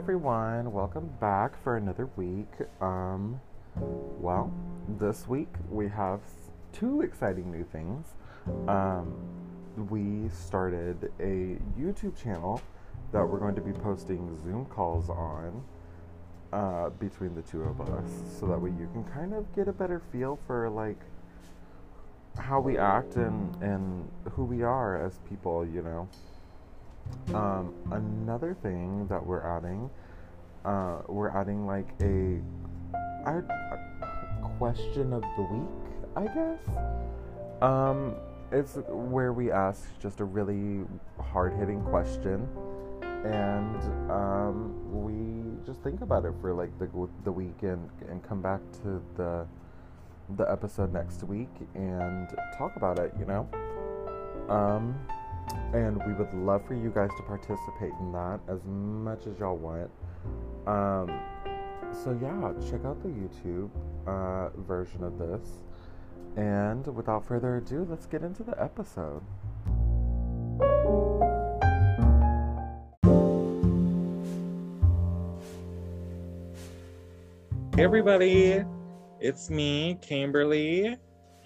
everyone, welcome back for another week. Um, well, this week we have two exciting new things. Um, we started a YouTube channel that we're going to be posting Zoom calls on uh, between the two of us, so that way you can kind of get a better feel for like how we act and and who we are as people, you know. Um, another thing that we're adding, uh, we're adding like a, a, a question of the week, I guess. Um, it's where we ask just a really hard hitting question, and um, we just think about it for like the the week and and come back to the the episode next week and talk about it. You know. Um, and we would love for you guys to participate in that as much as y'all want. Um, so yeah, check out the YouTube uh, version of this. And without further ado, let's get into the episode. Hey everybody, it's me, Kimberly.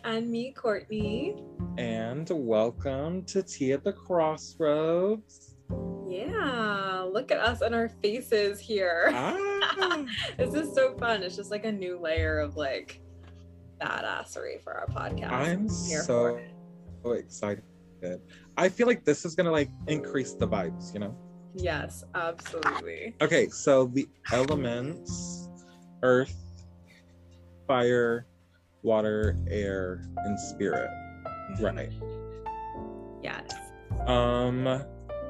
And me, Courtney. And welcome to Tea at the Crossroads. Yeah, look at us and our faces here. Ah. this is so fun. It's just like a new layer of like badassery for our podcast. I'm so, so excited. I feel like this is gonna like increase the vibes, you know? Yes, absolutely. Okay, so the elements earth, fire, water, air, and spirit. Right. Yes. Um,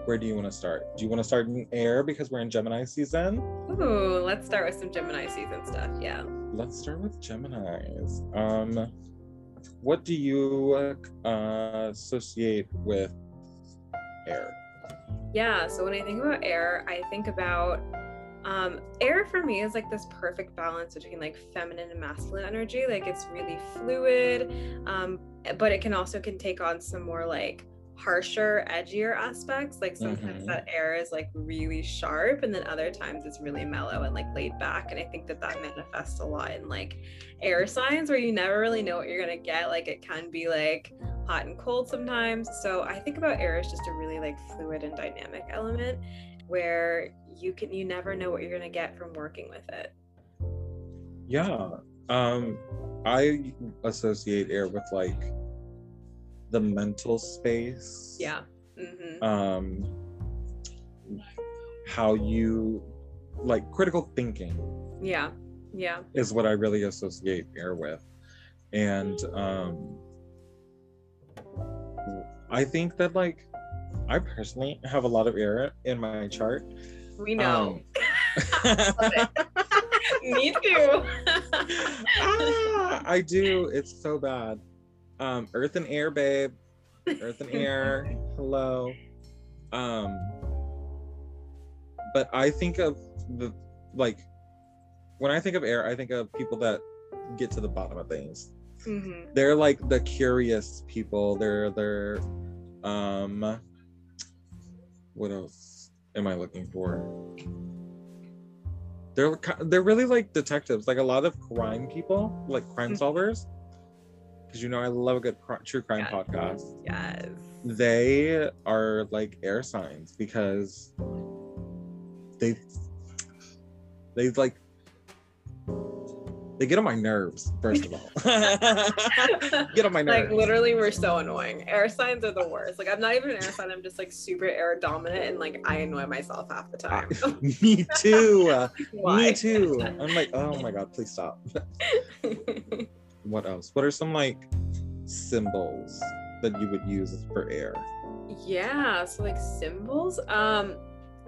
where do you want to start? Do you want to start in air because we're in Gemini season? Ooh, let's start with some Gemini season stuff. Yeah. Let's start with Gemini's. Um, what do you uh, associate with air? Yeah, so when I think about air, I think about um, air for me is like this perfect balance between like feminine and masculine energy. Like it's really fluid, um, but it can also can take on some more like harsher, edgier aspects. Like sometimes mm-hmm. that air is like really sharp, and then other times it's really mellow and like laid back. And I think that that manifests a lot in like air signs where you never really know what you're gonna get. Like it can be like hot and cold sometimes. So I think about air as just a really like fluid and dynamic element where you can you never know what you're going to get from working with it yeah um i associate air with like the mental space yeah mm-hmm. um how you like critical thinking yeah yeah is what i really associate air with and um i think that like I personally have a lot of air in my chart. We know. Um, Me too. ah, I do. It's so bad. Um, earth and air, babe. Earth and air. Hello. Um, but I think of the like when I think of air, I think of people that get to the bottom of things. Mm-hmm. They're like the curious people. They're they're um what else am I looking for? They're they're really like detectives, like a lot of crime people, like crime mm-hmm. solvers. Because you know I love a good cr- true crime yes. podcast. Yes. They are like air signs because they they like they get on my nerves, first of all. get on my nerves. Like literally, we're so annoying. Air signs are the worst. Like I'm not even an air sign. I'm just like super air dominant, and like I annoy myself half the time. me too. me too. I'm like, oh my god, please stop. what else? What are some like symbols that you would use for air? Yeah, so like symbols. Um,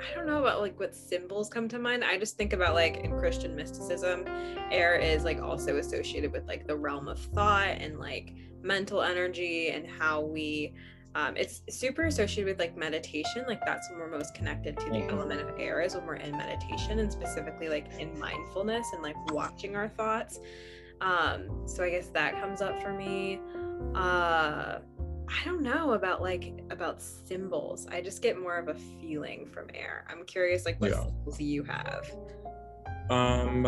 I don't know about like what symbols come to mind. I just think about like in Christian mysticism, air is like also associated with like the realm of thought and like mental energy and how we um, it's super associated with like meditation like that's when we're most connected to the mm-hmm. element of air is when we're in meditation and specifically like in mindfulness and like watching our thoughts um so i guess that comes up for me uh I don't know about like about symbols. I just get more of a feeling from air. I'm curious like what Yeah. symbols you have. Um,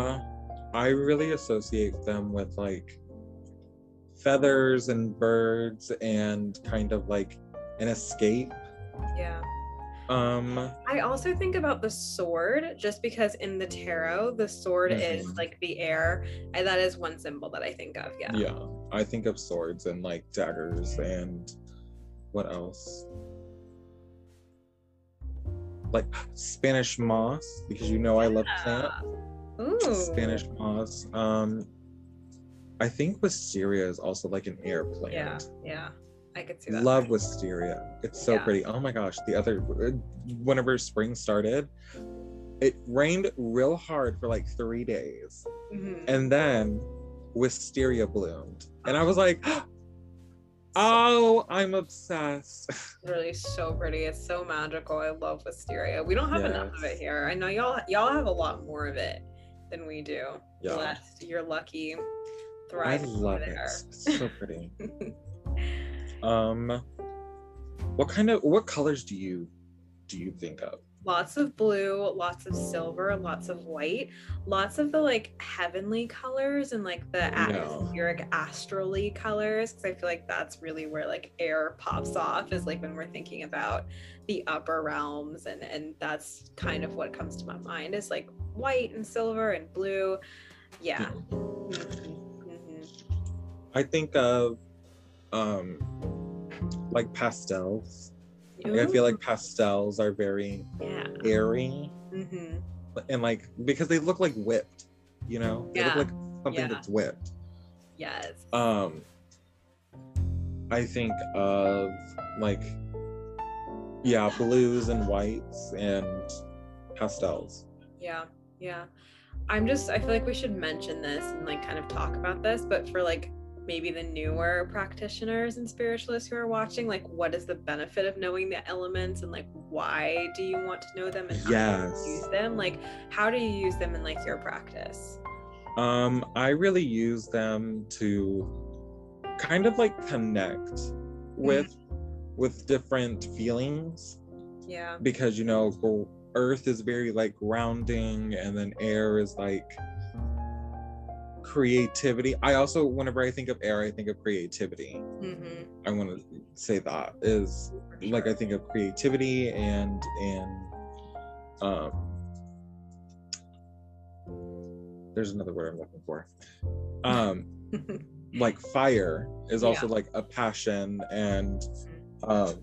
I really associate them with like feathers and birds and kind of like an escape. Yeah. Um, I also think about the sword just because in the tarot the sword is Mhm. like the air and that is one symbol that I think of. Yeah. yeah, I think of swords and like daggers and what else? Like Spanish moss because you know I love plant. Ooh. Spanish moss. Um, I think wisteria is also like an air plant. Yeah. Yeah. I could see that. Love wisteria. It's so Yeah. pretty. Oh my gosh. The other, whenever spring started, it rained real hard for like three days. Mhm. And then wisteria bloomed. And I was like, oh, I'm obsessed. really so pretty. It's so magical. I love wisteria. We don't have enough of it here. I know y'all y'all have a lot more of it than we do. Yeah. Blessed. You're lucky. I Thriving over love it. It's so pretty. Um, what kind of, what colors do you, do you think of? Lots of blue, lots of silver, lots of white, lots of the like heavenly colors and like the atmospheric astrally colors because I feel like that's really where like air pops off is like when we're thinking about the upper realms and and that's kind of what comes to my mind is like white and silver and blue. Yeah. Mhm, mhm. I think of, um, like pastels. Like, I feel like pastels are very yeah. airy hmm and like because they look like whipped, you know? They Yeah. look like something Yeah. that's whipped. Yes. Um I think of like yeah, blues and whites and pastels. Yeah, yeah. I'm just, I feel like we should mention this and like kind of talk about this, but for like maybe the newer practitioners and spiritualists who are watching, like what is the benefit of knowing the elements and like why do you want to know them and how do you use them? Like, how do you use them in like your practice? Um I really use them to kind of like connect with with different feelings Yeah, because you know earth is very like grounding and then air is like creativity. I also whenever i think of air i think of creativity. Mm-hmm. i want to say that is like i think of creativity and and um there's another word i'm looking for. Um like fire is also Yeah. like a passion and um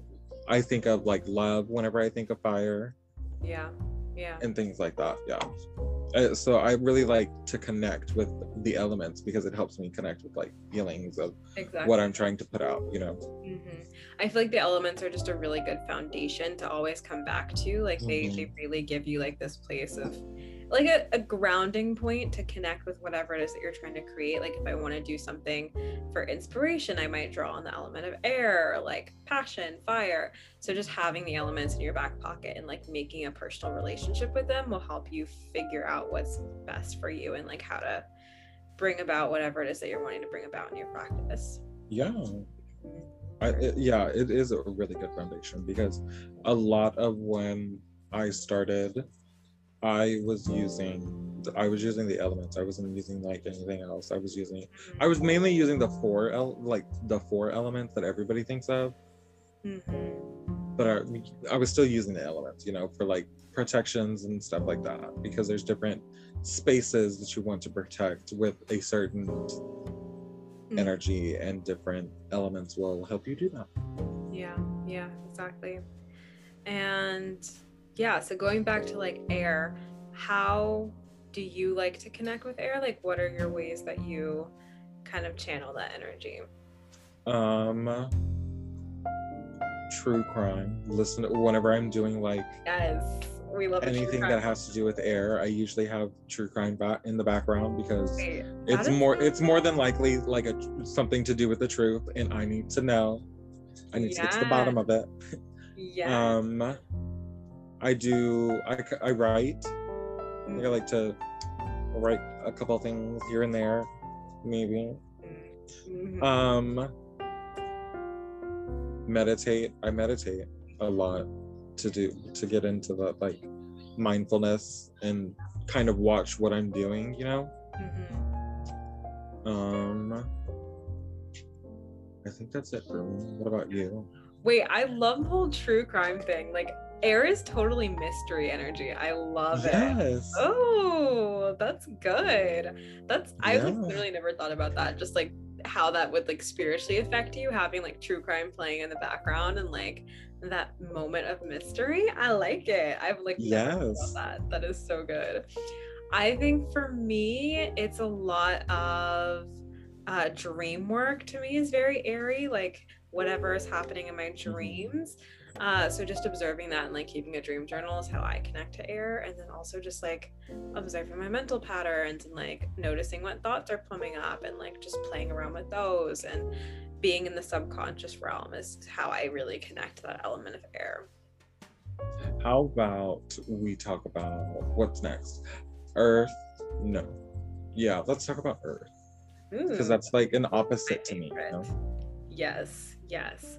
i think of like love whenever i think of fire. Yeah, yeah, and things like that yeah Uh, so i really like to connect with the elements because it helps me connect with like feelings of exactly. what i'm trying to put out you know hmm I feel like the elements are just a really good foundation to always come back to. Like they Mhm. they really give you like this place of like a, a grounding point to connect with whatever it is that you're trying to create. Like if I want to do something for inspiration, I might draw on the element of air, or like passion, fire. So just having the elements in your back pocket and like making a personal relationship with them will help you figure out what's best for you and like how to bring about whatever it is that you're wanting to bring about in your practice. yeah I, it, yeah it is a really good foundation because a lot of when i started i was using i was using the elements i wasn't using like anything else i was using i was mainly using the four el- like the four elements that everybody thinks of Mhm. but I, I was still using the elements you know for like protections and stuff like that because there's different spaces that you want to protect with a certain Mhm. energy and different elements will help you do that Yeah, yeah, exactly. And yeah, so going back to like air, how do you like to connect with air? Like, what are your ways that you kind of channel that energy? um true crime listen to, whenever i'm doing like Yes, we love anything that has to do with air i usually have true crime back in the background because Wait, it's more it's more than likely like a something to do with the truth and i need to know i need to get to the bottom of it Yeah. um i do I write i think i like to write a couple things here and there maybe Mhm. um meditate. I meditate a lot to do to get into that like mindfulness and kind of watch what I'm doing, you know? Mhm. Um I think that's it for me. What about you? Wait, I love the whole true crime thing. Like, air is totally mystery energy. I love it. Oh, that's good. That's I like literally never thought about that. Just like how that would like spiritually affect you, having like true crime playing in the background and like that moment of mystery. I like it. I've like Yes. that. That is so good. I think for me, it's a lot of uh, dream work. To me, is very airy. Like whatever is happening in my dreams. Uh, so just observing that and like keeping a dream journal is how I connect to air, and then also just like observing my mental patterns and like noticing what thoughts are coming up and like just playing around with those and being in the subconscious realm is how I really connect to that element of air. How about we talk about what's next? Earth? No. Yeah, let's talk about Earth. Because that's like an opposite to me. You know? Yes, yes.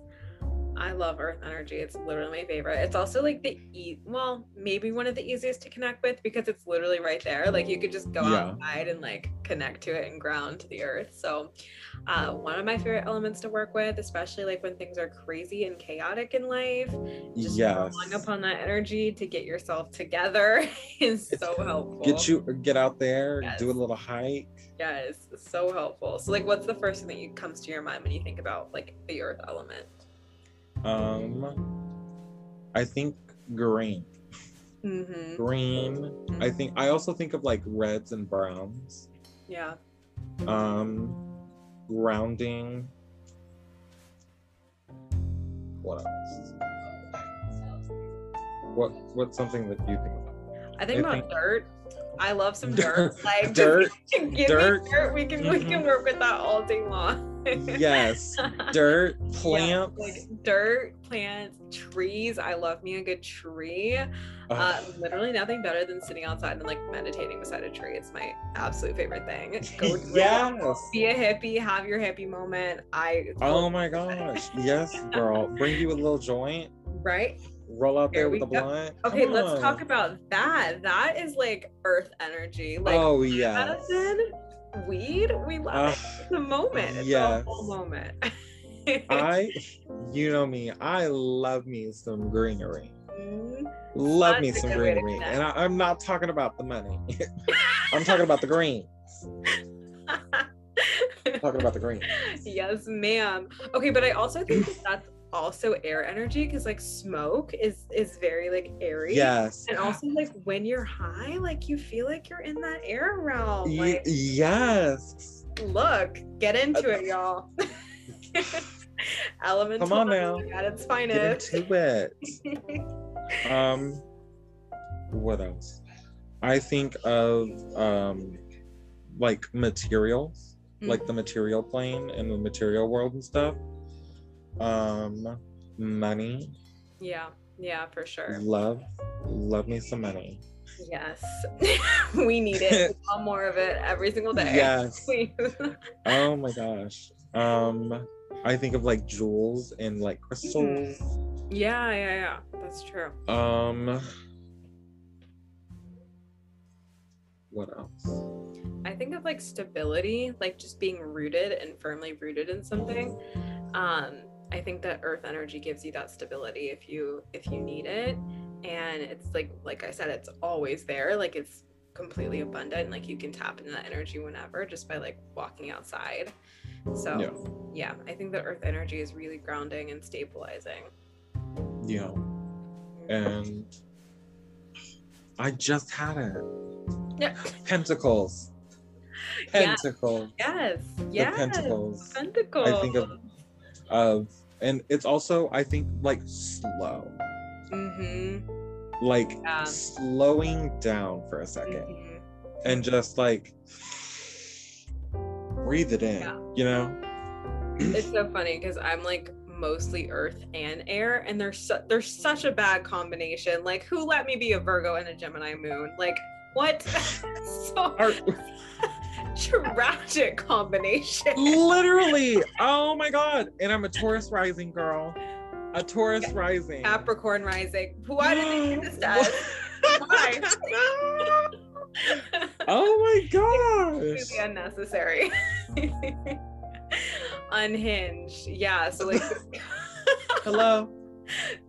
I love earth energy. It's literally my favorite. It's also like the e well, maybe one of the easiest to connect with because it's literally right there. Like you could just go Yeah. outside and like connect to it and ground to the earth. So uh, one of my favorite elements to work with, especially like when things are crazy and chaotic in life, just Yes. drawing upon that energy to get yourself together is so helpful. Get you get out there, do a little hike. Yes, so helpful. So like what's the first thing that you comes to your mind when you think about like the earth element? Um I think green. Mm-hmm. Green. I think I also think of like reds and browns. Yeah. Um grounding. What else? What what's something that you think of? I think I about think- dirt. I love some Dirt. dirt. Like Dirt. give Dirt. me dirt. We can we can Mhm. work with that all day long. Yes. Dirt, Yeah, plants. like dirt, plants, trees. I love me a good tree. Uh, literally nothing better than sitting outside and like meditating beside a tree. It's my absolute favorite thing. Go yes. Be a hippie, have your hippie moment. I Oh my gosh. Yes, girl. Bring you a little joint. right. Roll out Here there with go. blunt. Okay, Come let's on. talk about that. That is like earth energy. Like oh yeah. medicine, weed, we love Ugh, it. It's a moment. It's yes. a whole moment. I, you know me. I love me some greenery. Mm, Love That's me some good way to greenery, and I, I'm not talking about the money. I'm talking about the greens. talking about the green. yes, ma'am. Okay, but I also think that that's also air energy because like smoke is is very like airy. Yes. And also like when you're high, like you feel like you're in that air realm. Like yes. look, get into it, y'all. Elemental Come on now. at its Get finest. into it. Um, what else? I think of um, like materials, like the material plane and the material world and stuff. Um, money, yeah, yeah, for sure. love, love me some money. Yes, we need it. We want more of it every single day. Yes. Oh my gosh. Um, I think of like jewels and like crystals. yeah, yeah, yeah. That's true. Um, what else? I think of like stability, like just being rooted and firmly rooted in something. Um, I think that earth energy gives you that stability if you if you need it. And it's like like I said, it's always there. Like it's completely abundant. Like you can tap into that energy whenever just by like walking outside. So Yeah. yeah, I think that earth energy is really grounding and stabilizing. Yeah. And I just had it. Yeah. Pentacles. Yeah. Pentacles. Yes. Yes. pentacles. Pentacles. I think of of and it's also I think like slow. Mm-hmm. Like Yeah. slowing down for a 2nd Mhm. and just like breathe it in. Yeah. You know? It's so funny because I'm like mostly earth and air, and they're su- they're such a bad combination. Like, who let me be a Virgo and a Gemini moon? Like, what? so Are- tragic combination. Literally. Oh my god. And I'm a Taurus rising girl. A Taurus rising. Capricorn rising. Why did they do this to us? Why? oh my gosh. Completely unnecessary. Unhinged. Yeah. So like Hello.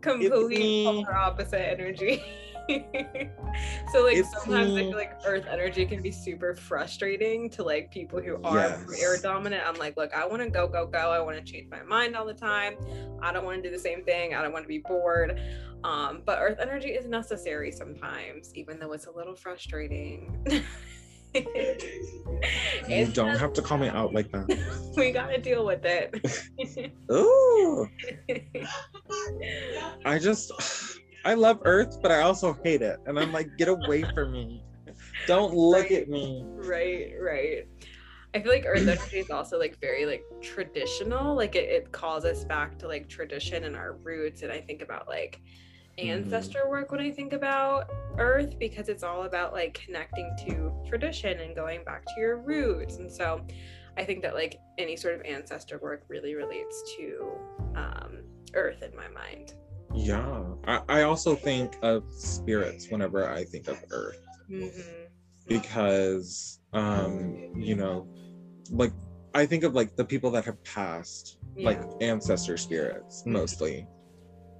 completely polar opposite energy. So like It's sometimes I feel like earth energy can be super frustrating to like people who are Yes. air dominant. I'm like, look, I want to go, go, go. I want to change my mind all the time. I don't want to do the same thing. I don't want to be bored. Um, but earth energy is necessary sometimes, even though it's a little frustrating. You don't have to call me out like that. we gotta deal with it. Ooh. I just I love Earth, but I also hate it. And I'm like, get away from me. Don't look Right. at me. right right i feel like earth energy is also like very like traditional like it, it calls us back to like tradition and our roots and i think about like Mhm. ancestor work when i think about earth because it's all about like connecting to tradition and going back to your roots and so i think that like any sort of ancestor work really relates to um earth in my mind Yeah. I, I also think of spirits whenever I think of Earth. mm-hmm. Because um, you know, like I think of like the people that have passed, like ancestor spirits mostly.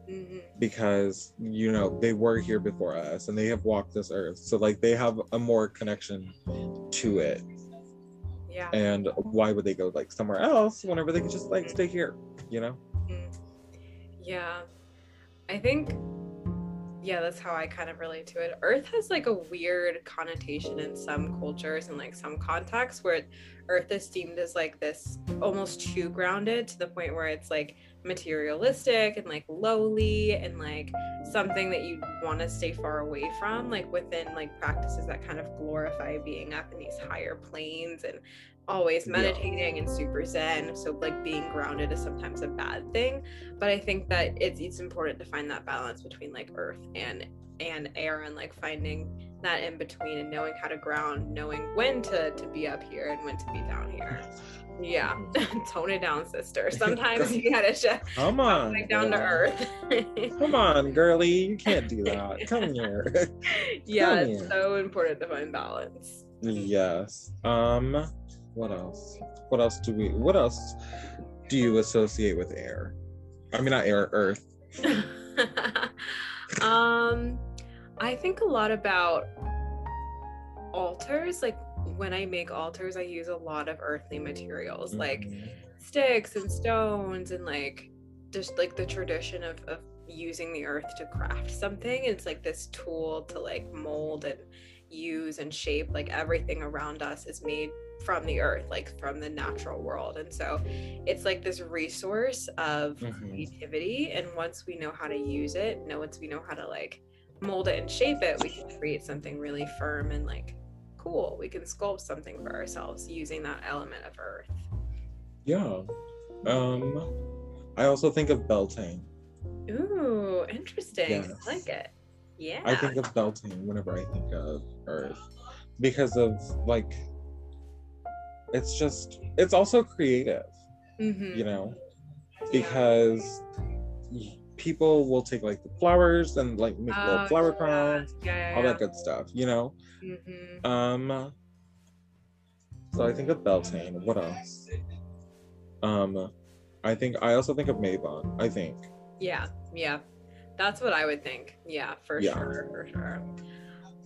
mm-hmm. because you know they were here before us and they have walked this earth so like they have a more connection to it yeah and why would they go like somewhere else whenever they could just like stay here you know Yeah. I think yeah, that's how I kind of relate to it. Earth has like a weird connotation in some cultures and like some contexts where Earth is deemed as like this almost too grounded to the point where it's like materialistic and like lowly and like something that you want to stay far away from, like within like practices that kind of glorify being up in these higher planes and always Yeah. meditating and super zen. So like being grounded is sometimes a bad thing but i think that it's it's important to find that balance between like earth and and air and like finding that in between and knowing how to ground knowing when to to be up here and when to be down here. Yeah tone it down sister. Sometimes you gotta shut come on like down to earth. Come on girly you can't do that. Come here. Yeah Come it's here. so important to find balance. Yes. Um what else? What else do we what else do you associate with air? I mean not air earth. Um i think a lot about altars like when i make altars i use a lot of earthly materials like Mhm. sticks and stones and like just like the tradition of, of using the earth to craft something. It's like this tool to like mold and use and shape like everything around us is made from the earth like from the natural world and so it's like this resource of Mhm. creativity and once we know how to use it know once we know how to like mold it and shape it we can create something really firm and like cool we can sculpt something for ourselves using that element of earth yeah um i also think of beltane Ooh, interesting. Yes. I like it. Yeah. I think of Beltane whenever I think of Earth because of like it's just it's also creative, Mhm. you know, because y- people will take like the flowers and like make little Oh, flower yeah. crowns, Yeah, yeah, all yeah. that good stuff, you know. Mhm. Um so I think of Beltane. What else? Um I think I also think of Mabon I think. Yeah, yeah. That's what I would think. Yeah, for Yeah. sure, for sure.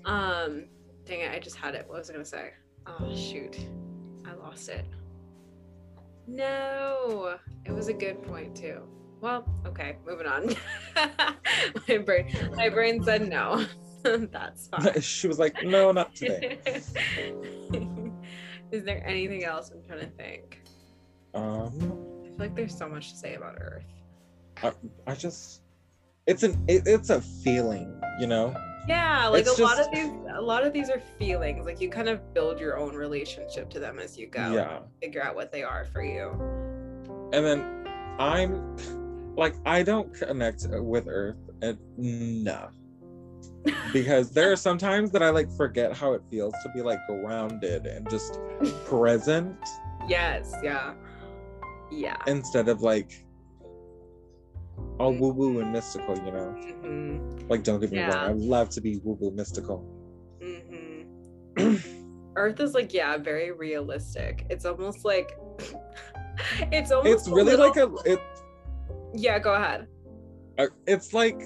Um, dang it, I just had it. What was I gonna say? Oh shoot. I lost it. No. It was a good point too. Well, okay, moving on. my brain my brain said no. That's fine. she was like, "No, not today." Is there anything else I'm trying to think? Um I feel like there's so much to say about Earth. I just it's an it, it's a feeling, you know. Yeah, like It's a lot of these a lot of these are feelings. Like you kind of build your own relationship to them as you go. Yeah. Figure out what they are for you. And then I'm like I don't connect with Earth enough because there are some times that I like forget how it feels to be like grounded and just present Yes, yeah. Yeah. instead of like all woo woo and mystical, you know. hmm Like, don't get me Yeah. wrong, I love to be woo woo mystical. hmm Earth is like, yeah, very realistic. It's almost like it's almost It's really like little- a it, yeah. Go ahead. it's like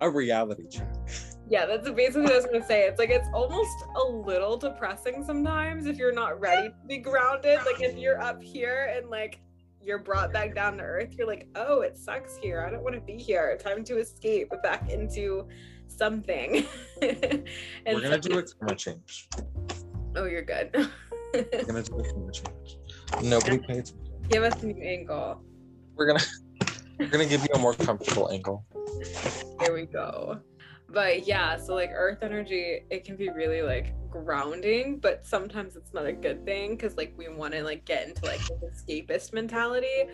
a reality check. Yeah, that's basically what I was gonna say. It's like it's almost a little depressing sometimes if you're not ready to be grounded. Like if you're up here and like you're brought back down to earth, you're like, oh, it sucks here. I don't want to be here. Time to escape back into something. and We're gonna so- do experiment change. oh, you're good. We're gonna do experiment change. Nobody pays. Give us a new angle. We're gonna we're gonna give you a more comfortable angle. Here we go. But yeah, so like earth energy, it can be really like grounding, but sometimes it's not a good thing because like we want to like get into like this escapist mentality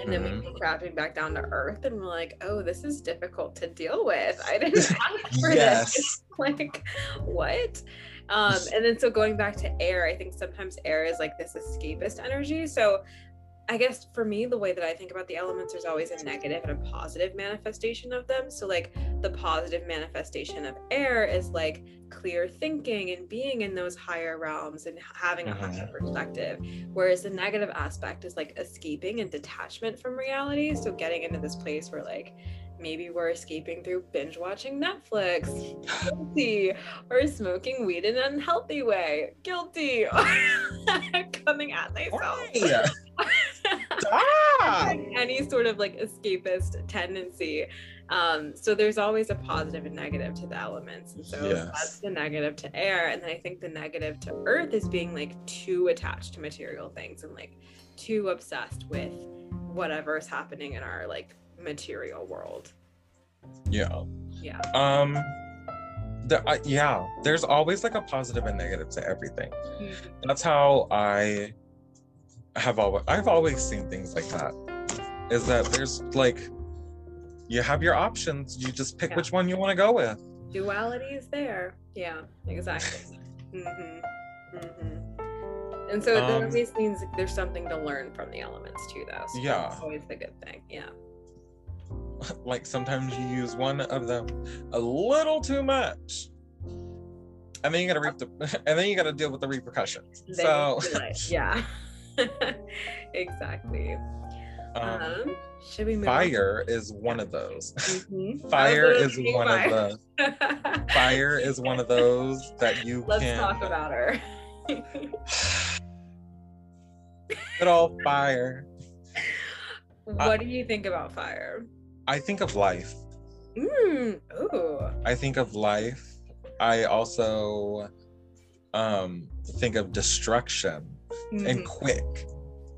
and then we go crashing back down to earth and we're like, oh, this is difficult to deal with. I didn't ask for this. yes. like what um and then so going back to air i think sometimes air is like this escapist energy so i guess for me the way that i think about the elements there's always a negative and a positive manifestation of them. So like the positive manifestation of air is like clear thinking and being in those higher realms and having a mm-hmm. higher perspective. Whereas the negative aspect is like escaping and detachment from reality. So getting into this place where like maybe we're escaping through binge watching Netflix, guilty, or smoking weed in an unhealthy way, guilty, or coming at myself. Hey, Any sort of like escapist tendency. Um, so there's always a positive and negative to the elements. And so Yes. that's the negative to air. And then I think the negative to earth is being like too attached to material things and like too obsessed with whatever is happening in our like material world. Yeah. Yeah. Um. The, uh, yeah, there's always like a positive and negative to everything. That's how I have always I've always seen things like that. Is that there's like you have your options, you just pick Yeah. which one you want to go with. Duality is there. Yeah, exactly. hmm hmm And so that Um, always means there's something to learn from the elements too, though. So Yeah. That's always the good thing. Yeah. Like sometimes you use one of them a little too much. And then you gotta reap the and then you gotta deal with the repercussions. Then So it. yeah. exactly. um, Um, should we move fire is one of those. Mhm. Fire is one of fire. the fire is one of those that you Let's can talk about her. good old fire. what do you think about fire? I think of life. Mm, ooh. I think of life. I also um think of destruction and Mhm. quick.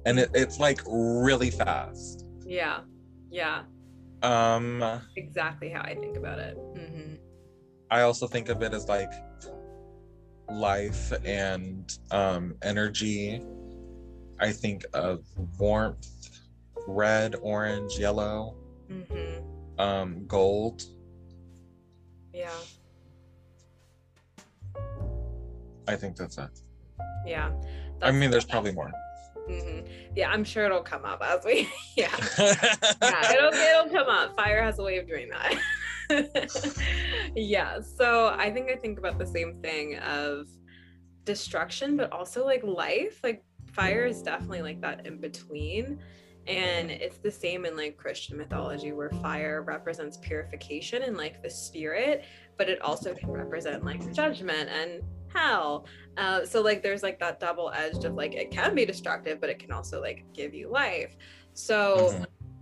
And it, it's like really fast. Yeah. Yeah. Um Exactly how I think about it. hmm I also think of it as like life and um energy. I think of warmth, red, orange, yellow, hmm um, gold. Yeah. I think that's it. Yeah. I mean, there's probably more. hmm Yeah, I'm sure it'll come up as we. Yeah. yeah, it'll it'll come up. Fire has a way of doing that. yeah. So I think I think about the same thing of destruction, but also like life. Like fire is definitely like that in between. And it's the same in like Christian mythology where fire represents purification and like the spirit, but it also can represent like judgment and hell. Uh, so like there's like that double edged of like it can be destructive, but it can also like give you life. So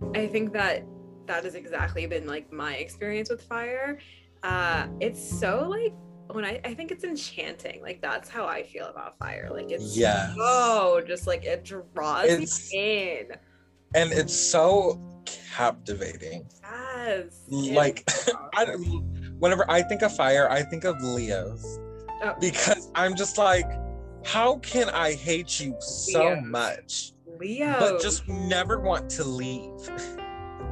Mhm. I think that that has exactly been like my experience with fire. Uh, it's so like when I, I think it's enchanting. Like that's how I feel about fire. Like it's Yes. so just like it draws It's- me in. and it's so captivating. Yes. Like, I whenever I think of fire, I think of Leos Oh. because I'm just like, how can I hate you so Leos. much, Leo. but just never want to leave?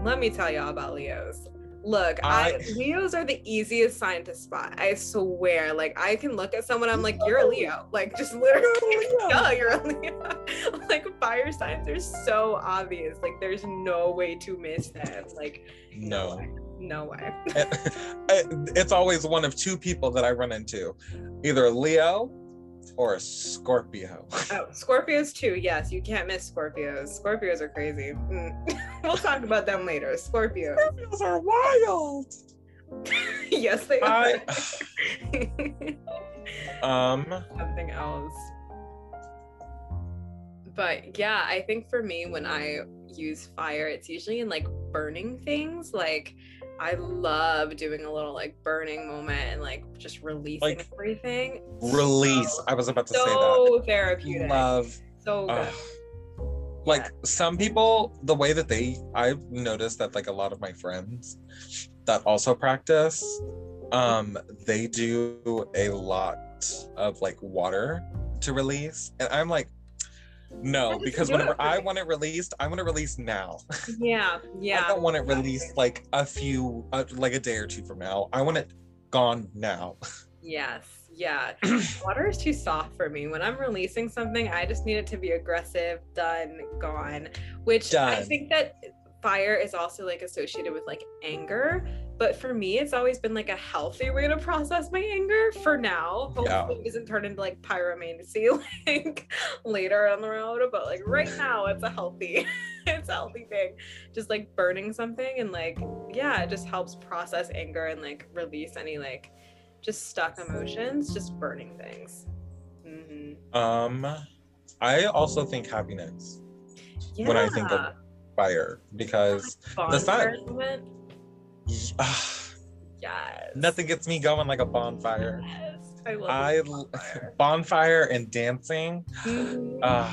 let me tell y'all about Leos. Look, I, I- Leos are the easiest sign to spot. I swear. Like I can look at someone, I'm like, you're a Leo. Like just literally, duh, you're a Leo. like fire signs are so obvious. Like there's no way to miss them. Like No. No way. it's always one of two people that I run into either Leo or a Scorpio. Oh, Scorpios too. Yes, you can't miss Scorpios. Scorpios are crazy. Mm. we'll talk about them later. Scorpios. Scorpios are wild. yes, they are. I- Um, Something else. But yeah, I think for me, when I use fire, it's usually in like burning things. Like, I love doing a little like burning moment and like just releasing Like, everything. release. I was about to say that. So therapeutic. Love. so good. Like some people the way that they i've noticed that like a lot of my friends that also practice um they do a lot of like water to release and i'm like no because whenever i want it released i want it released now yeah, yeah. i don't want it released like a few uh, like a day or two from now i want it gone now Yes, yeah. Water is too soft for me. When I'm releasing something, I just need it to be aggressive, done, gone. Which I think that fire is also like associated with like anger. But for me, it's always been like a healthy way to process my anger for now. Hopefully Yeah. it doesn't turn into like pyromancy like later on the road. But like right now it's a healthy, it's a healthy thing. Just like burning something and like, yeah, it just helps process anger and like release any like just stuck emotions, just burning things. hmm um i also think happiness When I think of- fire because the sun. Moment. Yes. nothing gets me going like a bonfire Yes. I love I bonfire. bonfire and dancing. Uh,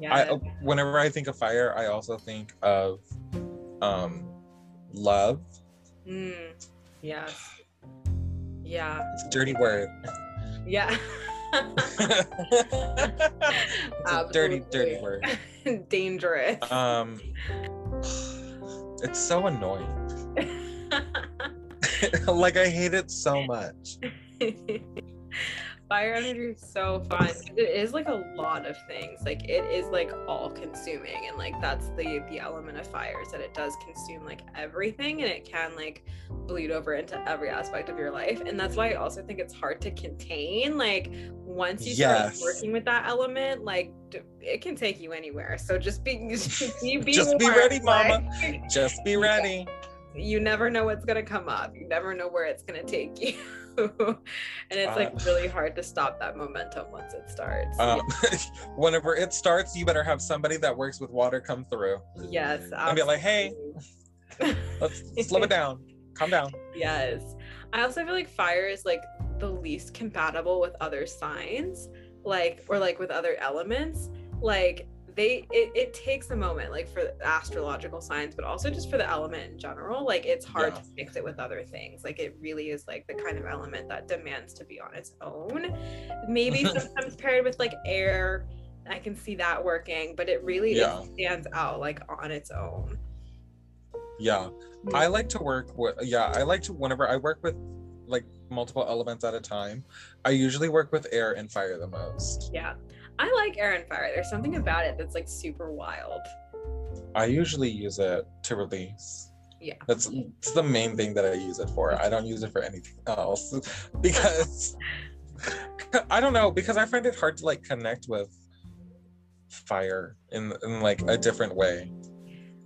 Yes. I whenever I think of fire, I also think of um love. Mm. Yes. Yeah. It's a dirty word. Yeah. it's a dirty, dirty Absolutely. word. Dangerous. Um, it's so annoying. like I hate it so much. Fire energy is so fun. It is like a lot of things. Like it is like all consuming, and like that's the the element of fire is that it does consume like everything, and it can like bleed over into every aspect of your life. And that's why I also think it's hard to contain. Like once you Yes. start working with that element, like it can take you anywhere. So just be just be, be Just be warned, ready, mama. like, Just be ready. you never know what's gonna come up. You never know where it's gonna take you. And it's like Uh, really hard to stop that momentum once it starts. Um, whenever it starts, you better have somebody that works with water come through. yes. and be like, "Hey. Let's slow it down. Calm down. yes. I also feel like fire is like the least compatible with other signs, like or like with other elements. Like they it, it takes a moment like for astrological signs but also just for the element in general like it's hard Yeah. to mix it with other things like it really is like the kind of element that demands to be on its own maybe sometimes paired with like air i can see that working but it really it stands out like on its own Yeah. I mm. like to work with yeah, I like to whenever I work with like multiple elements at a time, I usually work with air and fire the most. yeah i like air and fire there's something about it that's like super wild I usually use it to release. Yeah. That's, that's the main thing that I use it for. I don't use it for anything else because I don't know because I find it hard to like connect with fire in in like a different way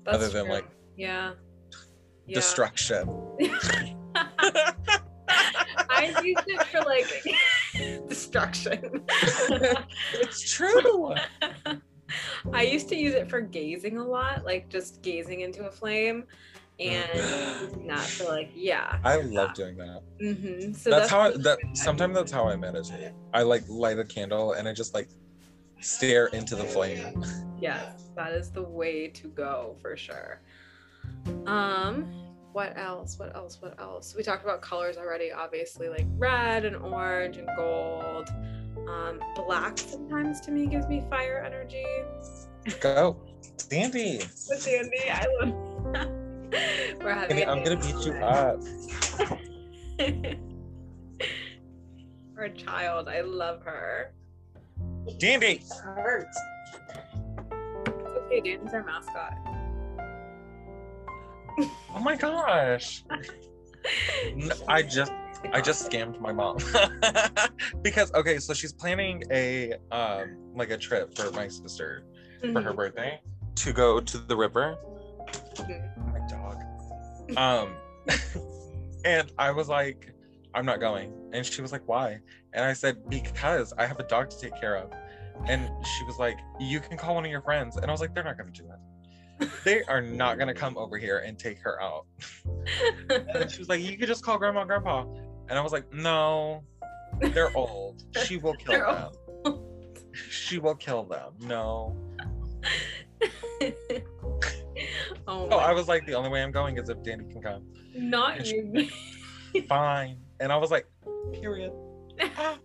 That's other than true. like yeah yeah destruction. I used it for like destruction. it's true. I used to use it for gazing a lot, like just gazing into a flame and not that for like yeah. I love doing that. hmm So that's, how I, that sometimes that's how I meditate. I like light a candle and I just like stare into the flame. Yes, that is the way to go for sure. Um, what else? What else? What else? We talked about colors already, obviously, like red and orange and gold. Um, black sometimes to me gives me fire energy. Go, Sandy. With Sandy, I love We're having. Dandy, I'm gonna beat you up. Our child, I love her. Dandy. hurts. Okay, Danny's our mascot. Oh my gosh. I just I just scammed my mom because okay, so she's planning a um like a trip for my sister for her Mhm. birthday to go to the river. Mhm. My dog. Um, and I was like, I'm not going, and she was like, Why? And I said, Because I have a dog to take care of. And she was like, You can call one of your friends, and I was like, They're not gonna do that. They are not gonna come over here and take her out. And she was like, You could just call grandma and grandpa. And I was like, No, they're old. She will kill They're them. She will kill them. No. oh, Oh, I was like, the only way I'm going is if Danny can come. not you. Fine. And I was like, period. Ah.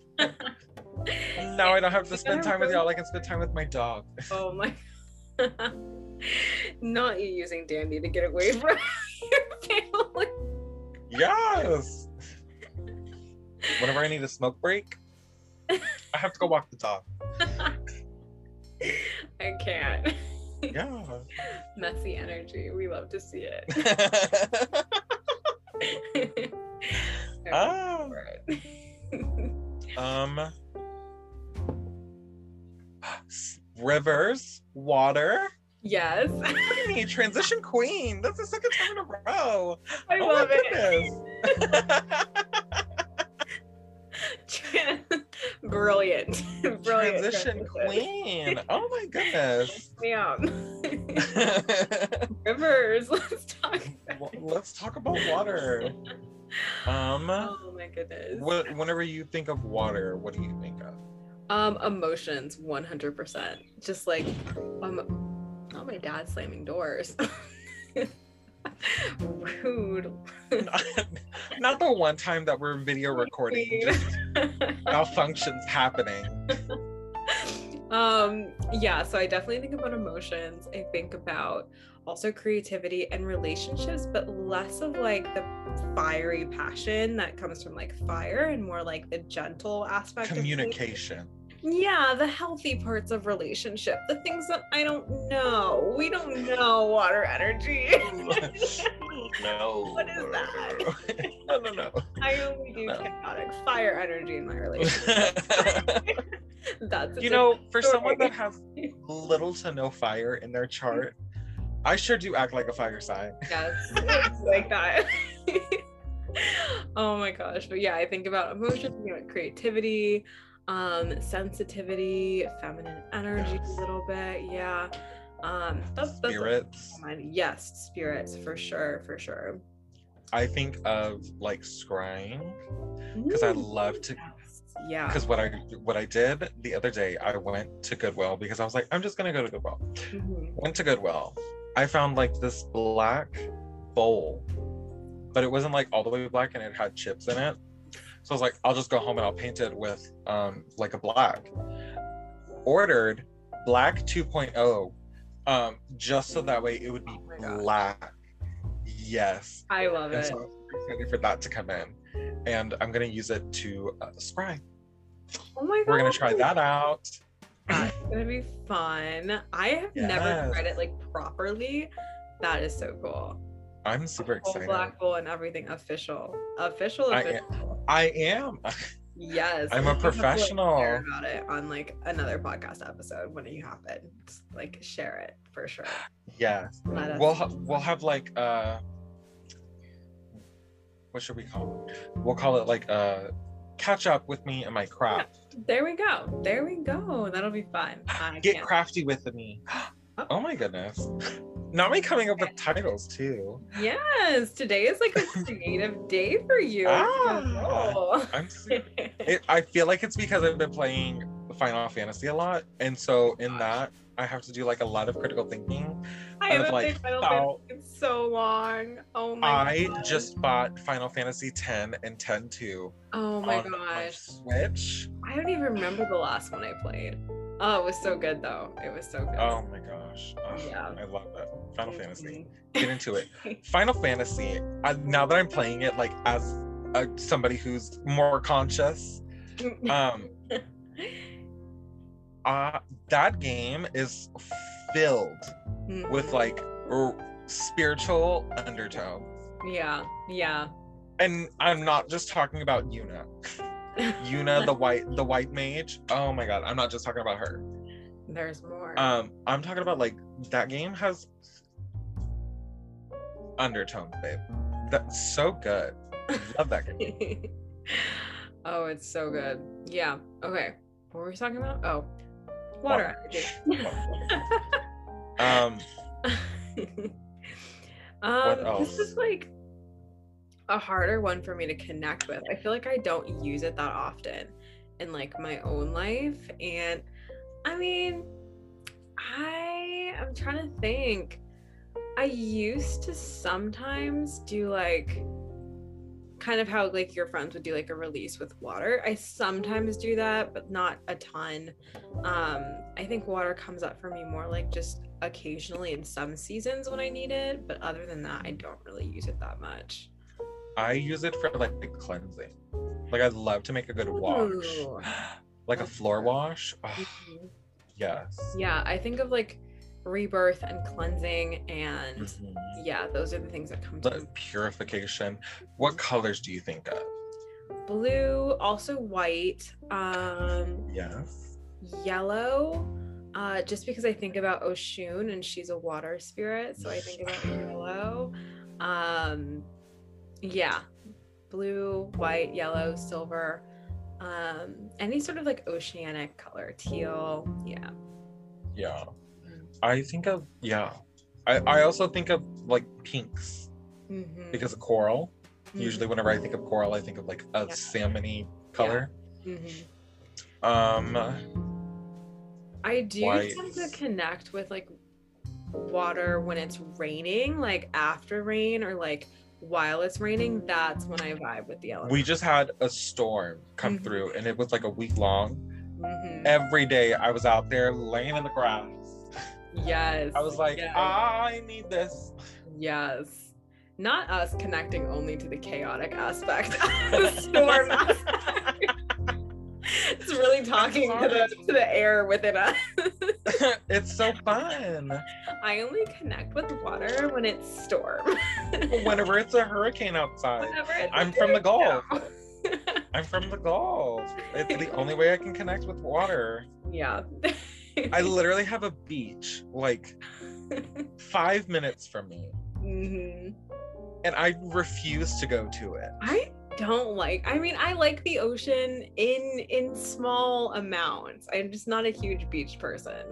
now I don't have to spend time with y'all. I can spend time with my dog. Oh my. Not you using Dandy to get away from your family. Yes. Whenever I need a smoke break, I have to go walk the dog. I can't. Yeah. Messy energy. We love to see it. Ah. Um. Rivers, water. Yes. Me, transition queen. That's the second time in a row. I oh love it. Brilliant. Brilliant. transition queen. Oh my goodness. Yeah. Rivers. Let's talk. Let's talk about water. Um, Oh my goodness. what, whenever you think of water, what do you think of? Um, emotions, one hundred percent. Just like, um, not my dad slamming doors. Rude. not, not the one time that we're video recording, just malfunctions happening. um, yeah. So I definitely think about emotions. I think about also creativity and relationships, but less of like the fiery passion that comes from like fire and more like the gentle aspect. of. Communication. Yeah, the healthy parts of relationship, the things that I don't know. We don't know water energy. no. What is that? no, no, no. I only do No. chaotic fire energy in my relationship. That's you know, for someone that has little to no fire in their chart, I sure do act like a fire sign. yes, like that. oh my gosh, but yeah, I think about emotions, you know, creativity, um, sensitivity, feminine energy Yes. a little bit. Yeah, um, that's that's Spirits. Yes, spirits for sure, for sure. I think of like scrying because I love to. Yeah. because what I what I did the other day, I went to Goodwill because I was like, I'm just gonna go to Goodwill. Mhm. Went to Goodwill. I found like this black bowl, but it wasn't like all the way black and it had chips in it. So I was like, I'll just go home and I'll paint it with um like a black. Ordered black 2.0, um, just so that way it would be Oh black. Yes. I love And it. so I'm excited for that to come in. And I'm gonna use it to uh, scry. Oh my god. We're gonna try that out. That's gonna be fun. I have never Yes. tried it like properly. That is so cool. I'm super Whole excited. black bowl and everything official. Official, official. I am. Yes. I'm a have to, like, professional. share about it on like another podcast episode when you happen. Just, like share it for sure. Yes. Let We'll ha- we'll have like uh what should we call it? We'll call it like uh catch up with me and my craft. There we go. There we go. That'll be fun. I Get can't- crafty with me. Oh my goodness. Not me coming up with titles too. Yes, today is like a creative day for you. Ah. I'm Oh. it, I feel like it's because I've been playing Final Fantasy a lot, and so in that I have to do like a lot of critical thinking. I haven't like, played Final how- Fantasy in so long. Oh my I god. just bought Final Fantasy 10 and 10 2 Oh my on my gosh. Switch. I don't even remember the last one I played. Oh, it was so good though. It was so good. Oh my gosh. Ugh, Yeah. I love that. Final Fantasy. Get into it. Final Fantasy. I, now that I'm playing it, like as a, somebody who's more conscious, um, uh, that game is filled with Mhm. like r- spiritual undertones. yeah, yeah. And I'm not just talking about Yuna. Yuna, the white, the white mage. Oh my god, I'm not just talking about her. There's more. Um, I'm talking about like that game has undertones, babe. That's so good. Love that game. oh, it's so good. Yeah. Okay. What were we talking about? Oh, water energy. Um, um, else? this is like a harder one for me to connect with. I feel like I don't use it that often in like my own life, and I mean, I I'm trying to think. I used to sometimes do like kind of how like your friends would do like a release with water. I sometimes do that, but not a ton. Um, I think water comes up for me more like just occasionally in some seasons when I need it, but other than that, I don't really use it that much. I use it for like cleansing. Like I love to make a good wash, Ooh. like a floor wash. Oh, yes. Yeah, I think of like rebirth and cleansing, and Mhm. yeah, those are the things that come to The mind. purification. What colors do you think of? blue, also white, um, Yes. yellow. Uh, just because I think about Oshun and she's a water spirit, so I think about yellow. Um, yeah, blue, white, yellow, silver. Um, any sort of like oceanic color, teal. Yeah. Yeah. I think of yeah. I, I also think of like pinks Mhm. because of coral. Mhm. Usually whenever I think of coral, I think of like a Yeah. salmony color. Mhm. Um I do White. tend to connect with like water when it's raining, like after rain or like while it's raining. That's when I vibe with the elements. we just had a storm come Mhm. through and it was like a week long. Mhm. Every day I was out there laying in the grass. Yes. I was like, yes, I need this. yes. Not us connecting only to the chaotic aspect of the storm aspect. it's really talking to the to the air within us. it's so fun. I only connect with water when it's storm. Whenever it's a hurricane outside. I'm from the Gulf. I'm from the Gulf. It's the only way I can connect with water. yeah. I literally have a beach like five minutes from me, Mm-hmm. and I refuse to go to it. I don't like. I mean, I like the ocean in in small amounts. I'm just not a huge beach person.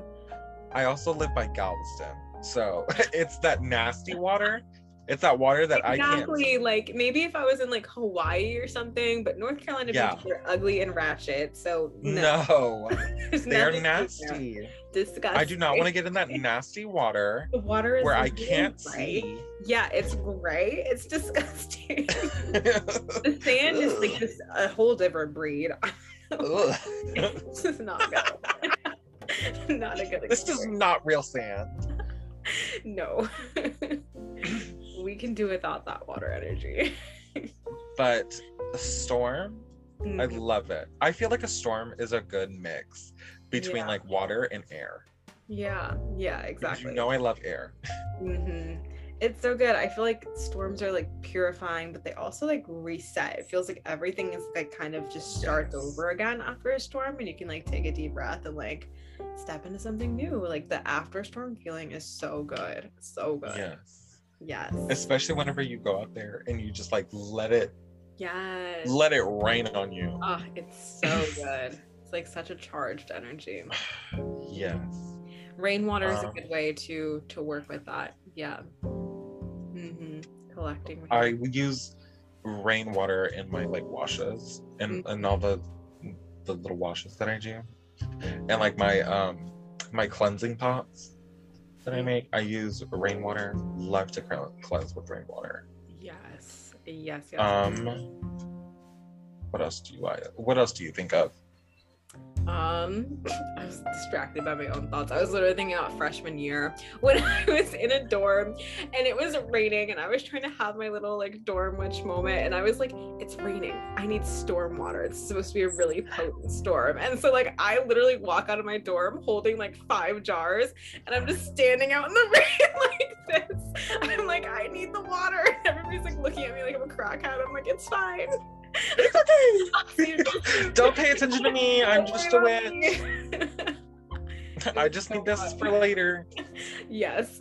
I also live by Galveston, so it's that nasty water. It's that water that I can't. exactly. Like maybe if I was in like Hawaii or something, but North Carolina Yeah. beaches are ugly and ratchet. So no, No, they're nothing in there. nasty. Disgusting. I do not want to get in that nasty water The water is where I can't gray. see. Yeah, it's gray. It's disgusting. the sand is like just a whole different breed. It's just not good. not a good This is not real sand. no. We can do without that water energy. But a storm, I Mhm. love it. I feel like a storm is a good mix between Yeah. like water and air. yeah, yeah, Because exactly. you know I love air. Mm-hmm. It's so good. I feel like storms are like purifying, but they also like reset. It feels like everything is like kind of just starts Yes. over again after a storm, and you can like take a deep breath and like step into something new. Like the after storm feeling is so good. So good. Yes. Yes. Especially whenever you go out there and you just like let it Yes. let it rain on you. Oh, it's so good. It's like such a charged energy. Yes. Rainwater is a Um, good way to to work with that. Yeah. Mm-hmm. Collecting. I use rainwater in my like washes and, Mm. and all the the little washes that I do. And like my um my cleansing pots that I make, I use rainwater. Love to cl- cleanse with rainwater. Yes. Yes. Yes. Um what else do you I what else do you think of? Um, I was distracted by my own thoughts. I was literally thinking about freshman year when I was in a dorm and it was raining and I was trying to have my little like dorm witch moment and I was like, it's raining. I need storm water. It's supposed to be a really potent storm. And so like I literally walk out of my dorm holding like five jars and I'm just standing out in the rain like this. I'm like, I need the water. Everybody's like looking at me like I'm a crackhead. I'm like, it's fine. Don't pay attention to me. I'm just a witch. I just need this is for later. Yes.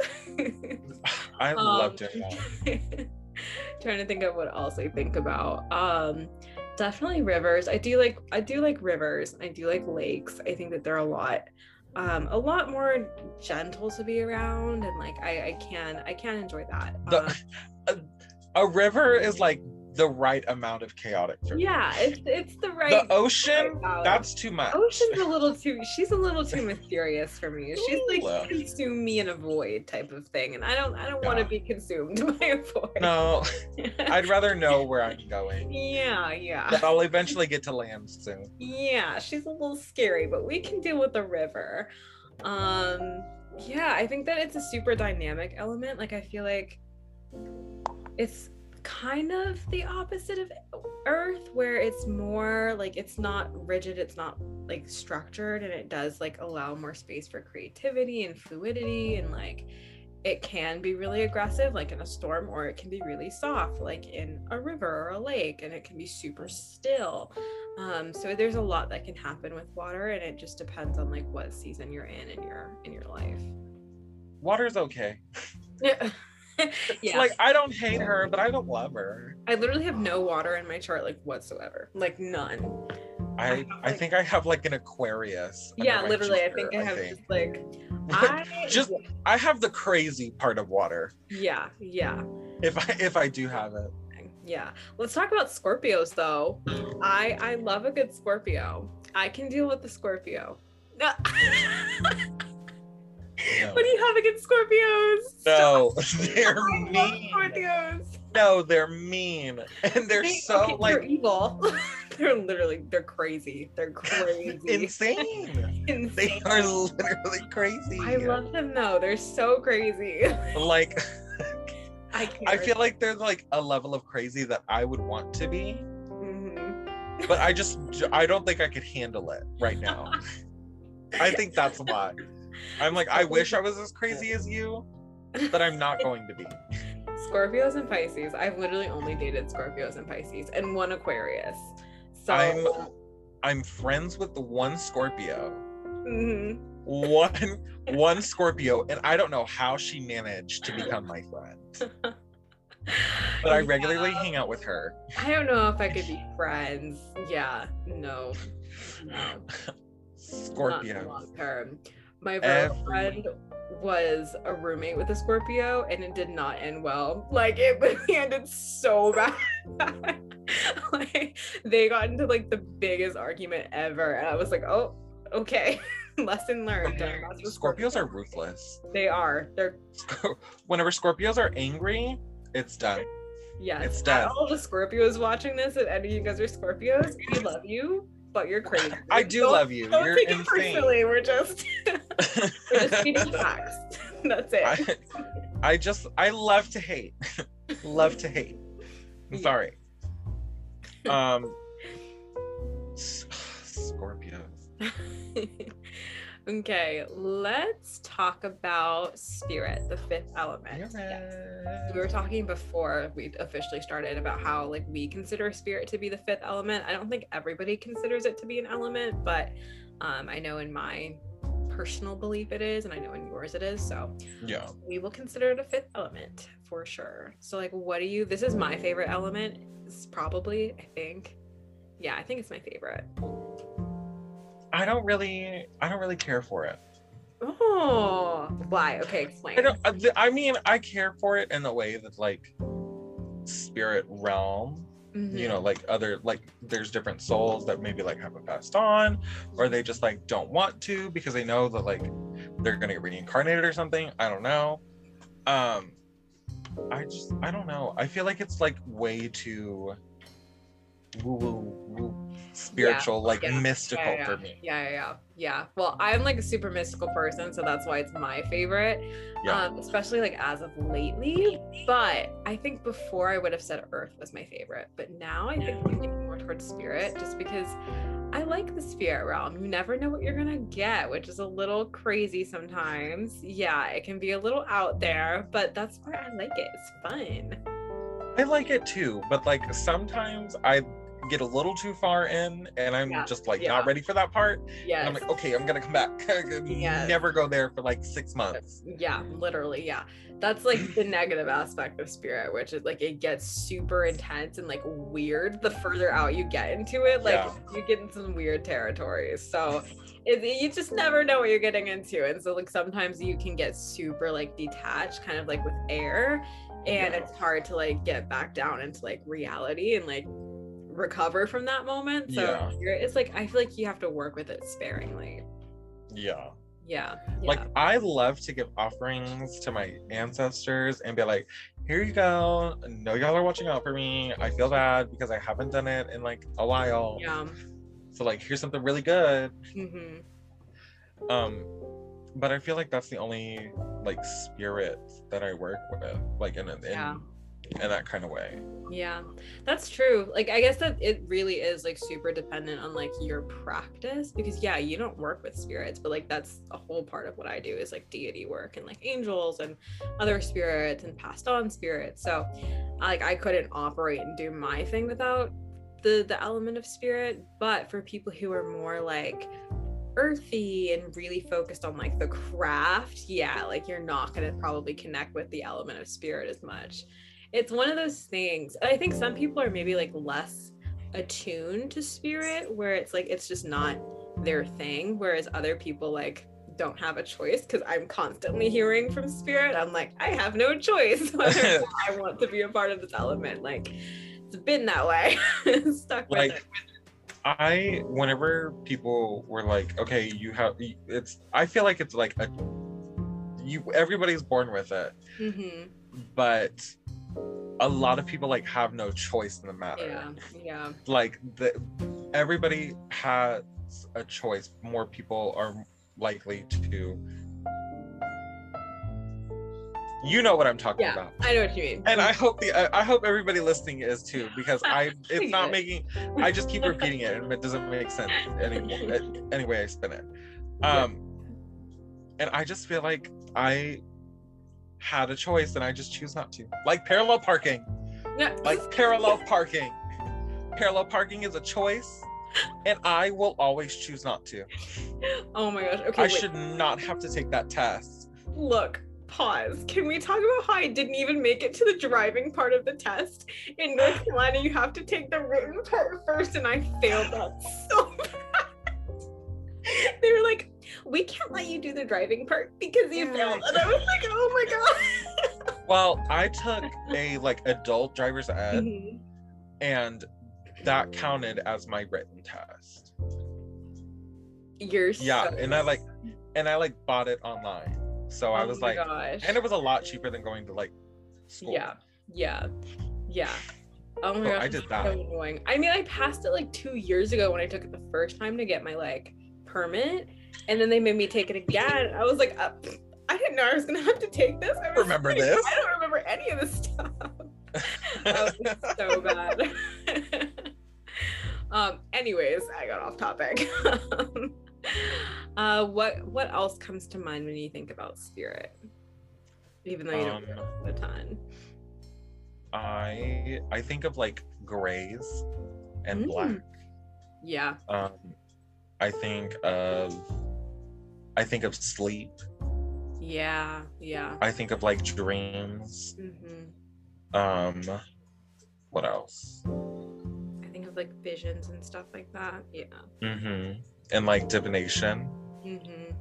I love Um, doing that. trying to think of what else I think about. Um definitely rivers. I do like I do like rivers. I do like lakes. I think that they're a lot um a lot more gentle to be around and like I I can I can enjoy that. The- Um, A river is like the right amount of chaotic for me. yeah, it's it's the right The ocean, that's too much. Ocean's a little too she's a little too mysterious for me. She's like consume me and avoid type of thing. And I don't I don't want to be consumed by a void. No, I'd rather know where I'm going. yeah, yeah. But I'll eventually get to land soon. Yeah, she's a little scary, but we can deal with the river. Um yeah, I think that it's a super dynamic element. Like I feel like it's kind of the opposite of earth where it's more like it's not rigid, it's not like structured and it does like allow more space for creativity and fluidity and like it can be really aggressive like in a storm or it can be really soft like in a river or a lake and it can be super still. Um so there's a lot that can happen with water and it just depends on like what season you're in in your in your life. Water's okay. yeah yeah like I don't hate her, but I don't love her. i literally have no water in my chart like whatsoever like none I have, I like- think I have like an Aquarius. yeah literally i Jupiter, think i have think. just like i Just- I have the crazy part of water. yeah yeah If I if I do have it. yeah let's talk about scorpios though i i love a good scorpio i can deal with the scorpio no. No. what do you have against scorpios No, they're I mean. scorpios No, they're mean. And they're They- so okay, they're like evil they're literally they're crazy they're crazy insane. They Insane. are literally crazy. i love them though they're so crazy like i can't I feel like there's like a level of crazy that I would want to be, Mhm. but I just I don't think I could handle it right now. I think that's why. I'm like, I wish I was as crazy as you, but I'm not going to be. Scorpios and Pisces. I've literally only dated Scorpios and Pisces and one Aquarius. So I'm I'm friends with the one Scorpio. Mhm. One one Scorpio, and I don't know how she managed to become my friend. But I regularly hang out with her. I don't know if I could be friends. Yeah, no, no, Scorpio. long term. My girlfriend was a roommate with a Scorpio, and it did not end well. Like it ended so bad. like they got into like the biggest argument ever, and I was like, oh, okay, lesson learned. With Scorpios are ruthless. They are. They're Whenever Scorpios are angry, it's done. yes. It's done. All the Scorpios watching this, if any of you guys are Scorpios, we love you, but you're crazy. I do Don't- love you. Don't You're take it personally. We're just we're just speaking facts. That's it. I, I just I love to hate. love to hate. I'm Yeah. sorry. Um Scorpios. Okay, let's talk about spirit, the fifth element. Yes. we were talking before we officially started about how like we consider spirit to be the fifth element i don't think everybody considers it to be an element but um, i know in my personal belief it is and i know in yours it is so Yeah. we will consider it a fifth element for sure so like what do you this is my favorite element it's probably i think yeah i think it's my favorite I don't really I don't really care for it. oh why? Okay explain. I don't I- mean I care for it in the way that like spirit realm you know like other like there's different souls that maybe like haven't passed on or they just like don't want to because they know that like they're gonna get reincarnated or something. I don't know. Um i just i don't know. I feel like it's like way too woo woo woo spiritual, like yeah, mystical yeah, yeah. for me. Yeah, yeah, yeah, yeah. Well, I'm like a super mystical person, so that's why it's my favorite. Yeah. Um, especially like as of lately. But I think before I would have said Earth was my favorite, but now I think I'm leaning more towards Spirit, just because I like the spirit realm. You never know what you're gonna get, which is a little crazy sometimes. Yeah, it can be a little out there, but that's why I like it. It's fun. I like it too, but like sometimes I get a little too far in and I'm Yeah, just like yeah. not ready for that part. Yes. And I'm like, okay, I'm gonna come back. Yes. Never go there for like six months. Yeah, literally. Yeah. That's like the negative aspect of spirit, which is like it gets super intense and like weird the further out you get into it. Like Yeah. you get in some weird territories. So it, you just never know what you're getting into. And so like sometimes you can get super like detached, kind of like with air. And Yeah. it's hard to like get back down into like reality and like recover from that moment. So Yeah. it's like I feel like you have to work with it sparingly. Yeah. Yeah. yeah. Like I love to give offerings to my ancestors and be like, here you go. I know y'all are watching out for me. I feel bad because I haven't done it in like a while. yeah. So like here's something really good. Mm-hmm. Um but I feel like that's the only like spirit that I work with, like in a, in, Yeah. In that kind of way. Yeah, that's true. Like, I guess that it really is like super dependent on like your practice because, yeah, you don't work with spirits, but like that's a whole part of what I do is like deity work and like angels and other spirits and passed on spirits. So, like, I couldn't operate and do my thing without the the element of spirit. But for people who are more like earthy and really focused on like the craft, yeah, like you're not gonna probably connect with the element of spirit as much it's one of those things. I think some people are maybe like less attuned to spirit where it's like it's just not their thing whereas other people like don't have a choice because i'm constantly hearing from spirit. I'm like i have no choice whether i want to be a part of this element. Like it's been that way. Stuck with Like it. I whenever people were like, okay, you have it's I feel like it's like a you everybody's born with it, hmm but a lot of people like have no choice in the matter. yeah yeah Like the everybody has a choice. More people are likely to you know what I'm talking yeah about. i know what you mean And I hope the I, hope everybody listening is too because I it's not making I just keep repeating it and it doesn't make sense anymore anyway I spin it. Um and I just feel like I had a choice and I just choose not to. Like parallel parking. Yeah. Like parallel parking. Parallel parking is a choice and I will always choose not to. oh my gosh okay I wait. should not have to take that test. Look, pause. Can we talk about how I didn't even make it to the driving part of the test? In North Carolina, you have to take the written part first, and I failed that so bad. They were like, we can't let you do the driving part because you failed. And I was like, oh my god. Well, I took a like adult driver's ed Mhm. and that counted as my written test. You're Yeah, so- and I like and I like bought it online. So I Oh was like gosh. and it was a lot cheaper than going to like school. Yeah, yeah, yeah. Oh my So gosh, I it's did so that. annoying. I mean, I passed it like two years ago when I took it the first time to get my like permit, and then they made me take it again. I was like, uh, I didn't know I was gonna have to take this. I Remember like, this? I don't remember any of this stuff. That was so bad. um. Anyways, I got off topic. uh, what what else comes to mind when you think about spirit? Even though you don't Um, know a ton. I I think of like grays and Mm. black. Yeah. Um I think of I think of sleep. Yeah. Yeah. I think of like dreams. hmm Um what else? I think of like visions and stuff like that. Yeah. Mm-hmm. And like divination. Mm-hmm.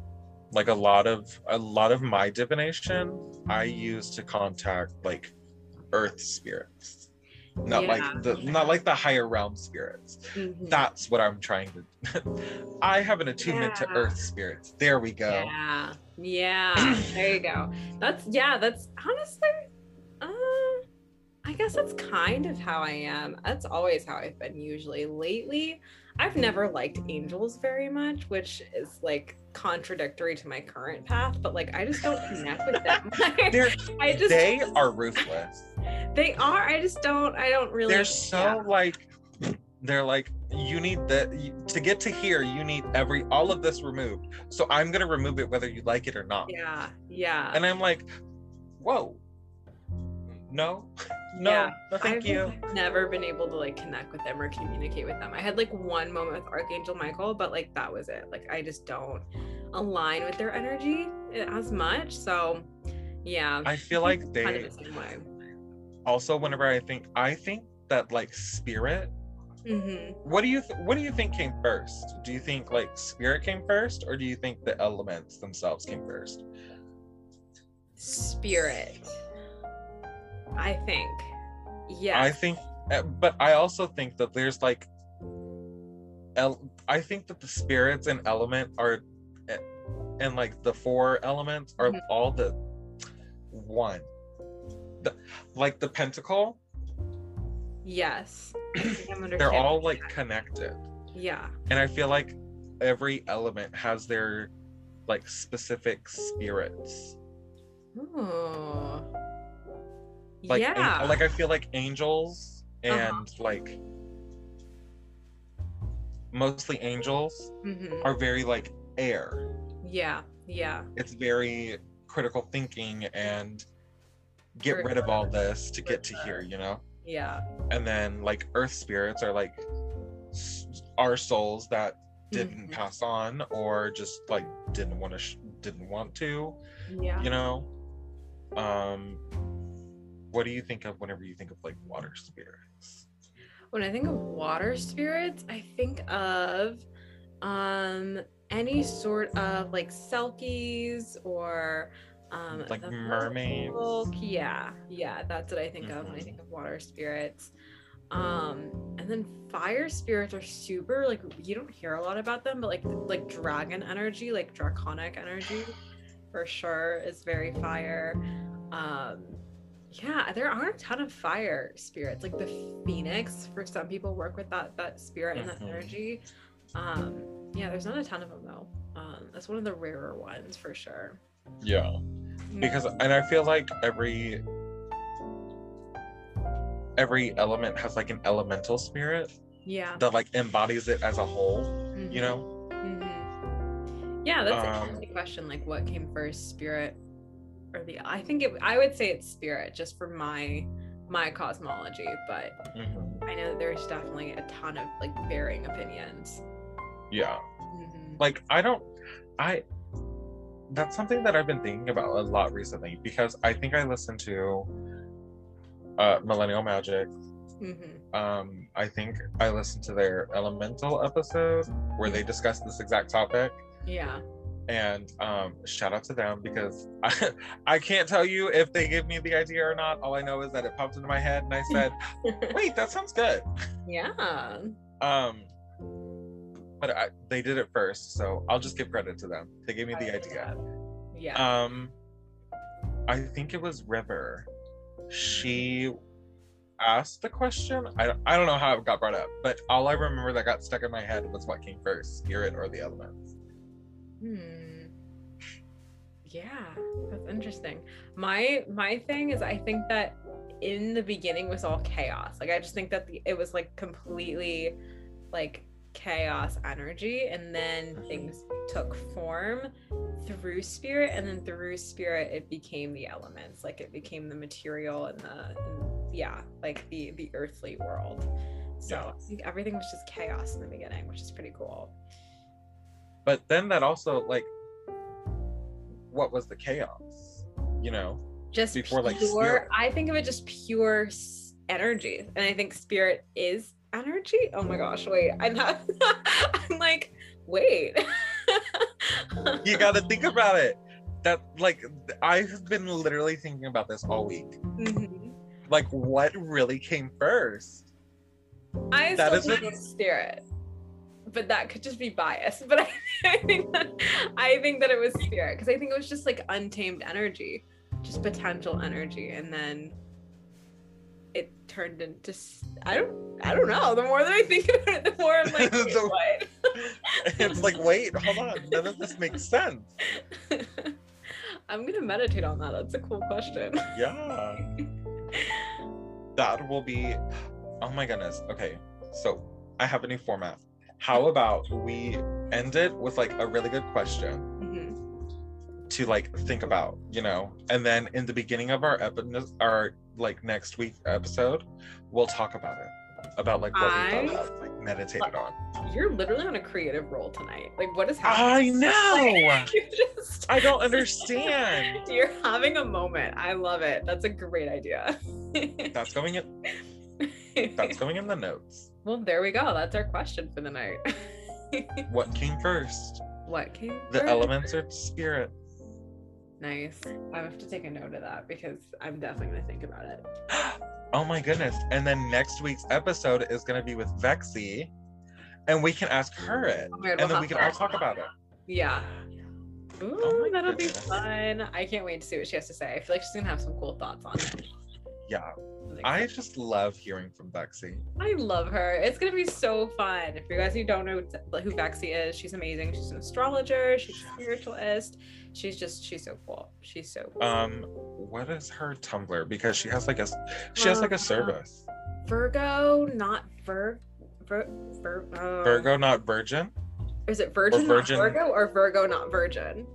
like a lot of a lot of my divination i use to contact like earth spirits not Yeah, like the not like the higher realm spirits hmm that's what i'm trying to i have an attunement to earth spirits there we go Yeah. Yeah. there you go. That's yeah. That's honestly. Uh, I I guess that's kind of how I am. That's always how I've been usually. Lately, I've never liked angels very much, which is like contradictory to my current path, but like I just don't connect with them. They're, I just they are ruthless. They are. I just don't I don't really They're so yeah. like they're like you need that to get to here you need every all of this removed so i'm going to remove it whether you like it or not yeah, yeah. and i'm like whoa no no Yeah, no thank I've you never been able to like connect with them or communicate with them. I had like one moment with Archangel Michael, but like that was it. Like I just don't align with their energy eh, as much. So yeah. i feel like kind they of the same way. Also whenever i think i think that like spirit hmm what do you th- what do you think came first do you think like spirit came first or do you think the elements themselves came first Spirit. I think. Yeah. I think, uh, but I also think that there's like, el- I think that the spirits and element are, uh, and like the four elements are Mhm. all the one. Like the pentacle, Yes. I think I'm they're all like connected, Yeah. and I feel like every element has their like specific spirits. Ooh. Like, an- yeah. like I feel like angels and Uh-huh. like mostly angels Mhm. are very like air. Yeah. Yeah. It's very critical thinking and get rid of all this to get to here, you know? Yeah. And then like earth spirits are like our souls that didn't Mhm. pass on or just like didn't want to sh- didn't want to, Yeah. you know? Um what do you think of whenever you think of like water spirits? When I think of water spirits, I think of um any sort of like selkies or um Like mermaids? folk. Yeah, yeah, that's what I think of when I Mhm. think of water spirits. Um, and then fire spirits are super like you don't hear a lot about them, but like like dragon energy, like draconic energy, for sure is very fire. Um, yeah, there are a ton of fire spirits. Like the phoenix, for some people, work with that that spirit and that Mhm. energy. Um, yeah, there's not a ton of them though. Um, that's one of the rarer ones for sure. Yeah. Because and i feel like every every element has like an elemental spirit yeah, that like embodies it as a whole you Mhm. know Mhm. Yeah, that's Um, an interesting question. Like, what came first, spirit or the? I think it. I would say it's spirit, just for my my cosmology. But Mhm. I know that there's definitely a ton of like varying opinions. yeah Mhm. like i don't i that's something that i've been thinking about a lot recently because i think i listened to uh millennial magic Mhm. um i think i listened to their elemental episode where they discussed this exact topic Yeah. and um, shout out to them because I, I can't tell you if they give me the idea or not. All I know is that it popped into my head and I said, "Wait, that sounds good." yeah. Um, but I, they did it first, so I'll just give credit to them. They gave me the idea. Yeah. Um, I think it was River. She asked the question. I don't, I don't know how it got brought up, but all I remember that got stuck in my head was what came first, spirit or the elements. Hmm. Yeah, that's interesting. My my thing is I think that in the beginning was all chaos. Like I just think that the, it was like completely like chaos energy and then things took form through spirit and then through spirit it became the elements like it became the material and the and, yeah like the the earthly world so Yeah. i think everything was just chaos in the beginning which is pretty cool but then that also like what was the chaos you know just Before, like, pure spirit. i think of it just pure energy and i think spirit is energy? Oh my gosh wait i'm not i'm like wait. You got to think about it. That like i've been literally thinking about this all week. Mhm. like what really came first? I That still is think it's spirit but that could just be bias but i, I think that i think that it was spirit because i think it was just like untamed energy just potential energy and then turned into I don't I don't know. The more that I think about it, the more I'm like, The- what? it's like, wait, hold on. None of this makes sense. I'm gonna meditate on that. That's a cool question. Yeah. That will be oh my goodness. Okay. So I have a new format. How about we end it with like a really good question. To like think about, you know? And then in the beginning of our episode our like next week episode, we'll talk about it. About like what we thought of, like meditated on. You're literally on a creative roll tonight. Like, what is happening? I know. you just I don't understand. You're having a moment. I love it. That's a great idea. That's going in that's going in the notes. well, there we go. That's our question for the night. What came first? what came? The first? elements or spirit? Nice. I have to take a note of that because I'm definitely gonna think about it. Oh my goodness. And then next week's episode is going to be with Vexy. And we can ask her it. Oh and we'll then we can all talk about it. Yeah. Oh Ooh, Oh that'll be fun. I can't wait to see what she has to say. I feel like she's gonna have some cool thoughts on it. Yeah. I just love hearing from Vexy. I love her. It's gonna be so fun. If you guys who don't know who Vexy is, she's amazing. She's an astrologer. She's a spiritualist. She's just she's so cool. She's so cool. Um, what is her Tumblr? Because she has like a she has like a service. Virgo, not Vir, Vir, Vir uh, Virgo, not Virgin. Is it Virgin, Virgin. not Virgo, or Virgo, not Virgin?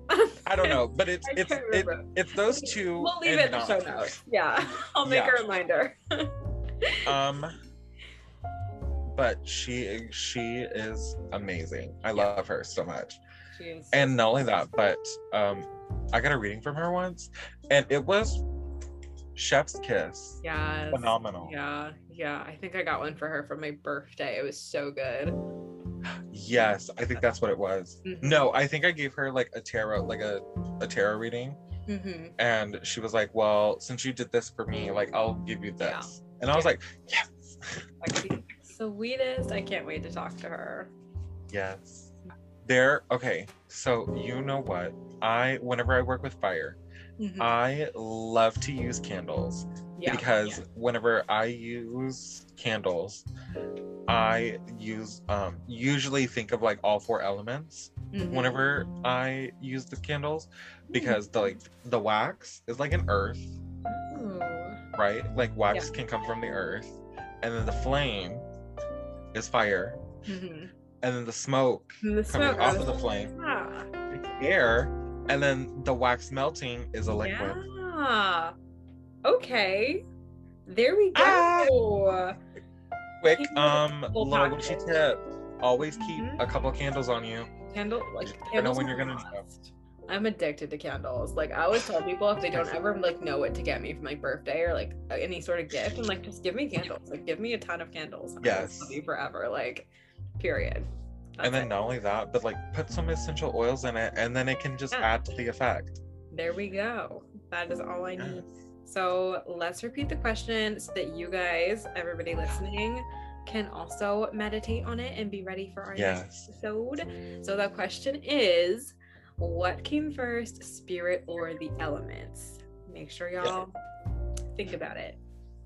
I don't know, but it's it's it, it's those two. We'll leave it in the show notes. Yeah, I'll make Yeah. a reminder. Um, but she she is amazing. I Yeah. love her so much. And not only that, but um, I got a reading from her once, and it was Chef's Kiss. Yeah, Phenomenal. Yeah, yeah. I think I got one for her for my birthday. It was so good. Yes, I think that's what it was. Mhm. No, I think I gave her like a tarot, like a, a tarot reading, hmm and she was like, "Well, since you did this for me, like I'll give you Yeah. this." And I was like, "Yes, Sweetest. I can't wait to talk to her. yes." There. Okay, so you know what? I whenever I work with fire, Mhm. I love to use candles yeah. because whenever I use candles, I use um usually think of like all four elements Mhm. whenever I use the candles because the like the wax is like an earth, Ooh. right? Like wax can come from the earth, and then the flame is fire, Mhm. and then the smoke The coming smoke off of the flame "Ah." is air, and then the wax melting is a liquid. Yeah. Okay. There we go. Ah. Quick, um, full little package. witchy tip: always keep Mhm. a couple candles on you. Candle like You know when you're gonna a need I'm addicted to candles. Like I always tell people if they don't ever like know what to get me for my birthday or like any sort of gift, I'm like, just give me candles. Like give me a ton of candles. I will Yes. love you forever. Like, period. That's and then it. not only that, but like put some essential oils in it, and then it can just Yeah. add to the effect. there we go. That is all I need. Yes. So let's repeat the question so that you guys, everybody listening, can also meditate on it and be ready for our Yes. next episode. So the question is what came first, spirit or the elements? Make sure y'all think about it.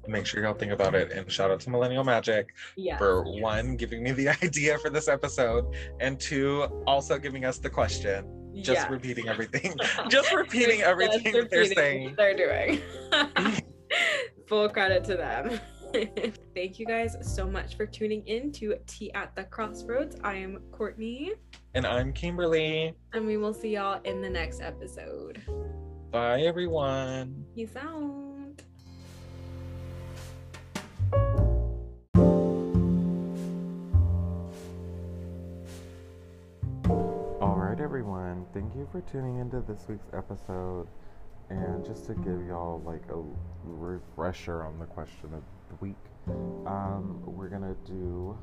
Make sure y'all think about it, and shout out to Millennial Magic Yeah. for one giving me the idea for this episode, and two also giving us the question. Just repeating everything. just repeating everything that they're saying. they're doing. Full credit to them. Thank you guys so much for tuning in to Tea at the Crossroads. I am Courtney, And I'm Kimberly. and we will see y'all in the next episode. Bye, everyone. Peace out. Everyone. Thank you for tuning into this week's episode. And just to give y'all like a refresher on the question of the week, um, we're gonna do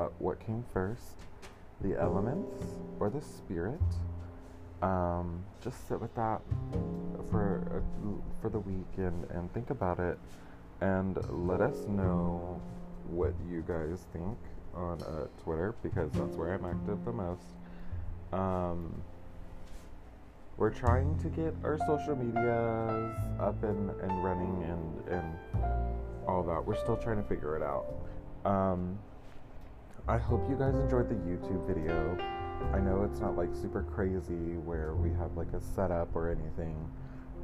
uh, what came first, the elements or the spirit. Um, just sit with that for uh, for the week and and think about it, and let us know what you guys think on uh, Twitter because that's where I'm active the most. Um, we're trying to get our social medias up and, and running and, and all that. We're still trying to figure it out. Um, I hope you guys enjoyed the YouTube video. I know it's not like super crazy where we have like a setup or anything.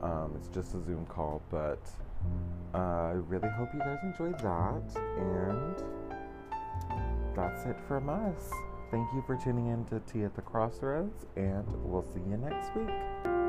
Um, it's just a Zoom call, but uh, I really hope you guys enjoyed that. And that's it from us. Thank you for tuning in to Tea at the Crossroads, and we'll see you next week.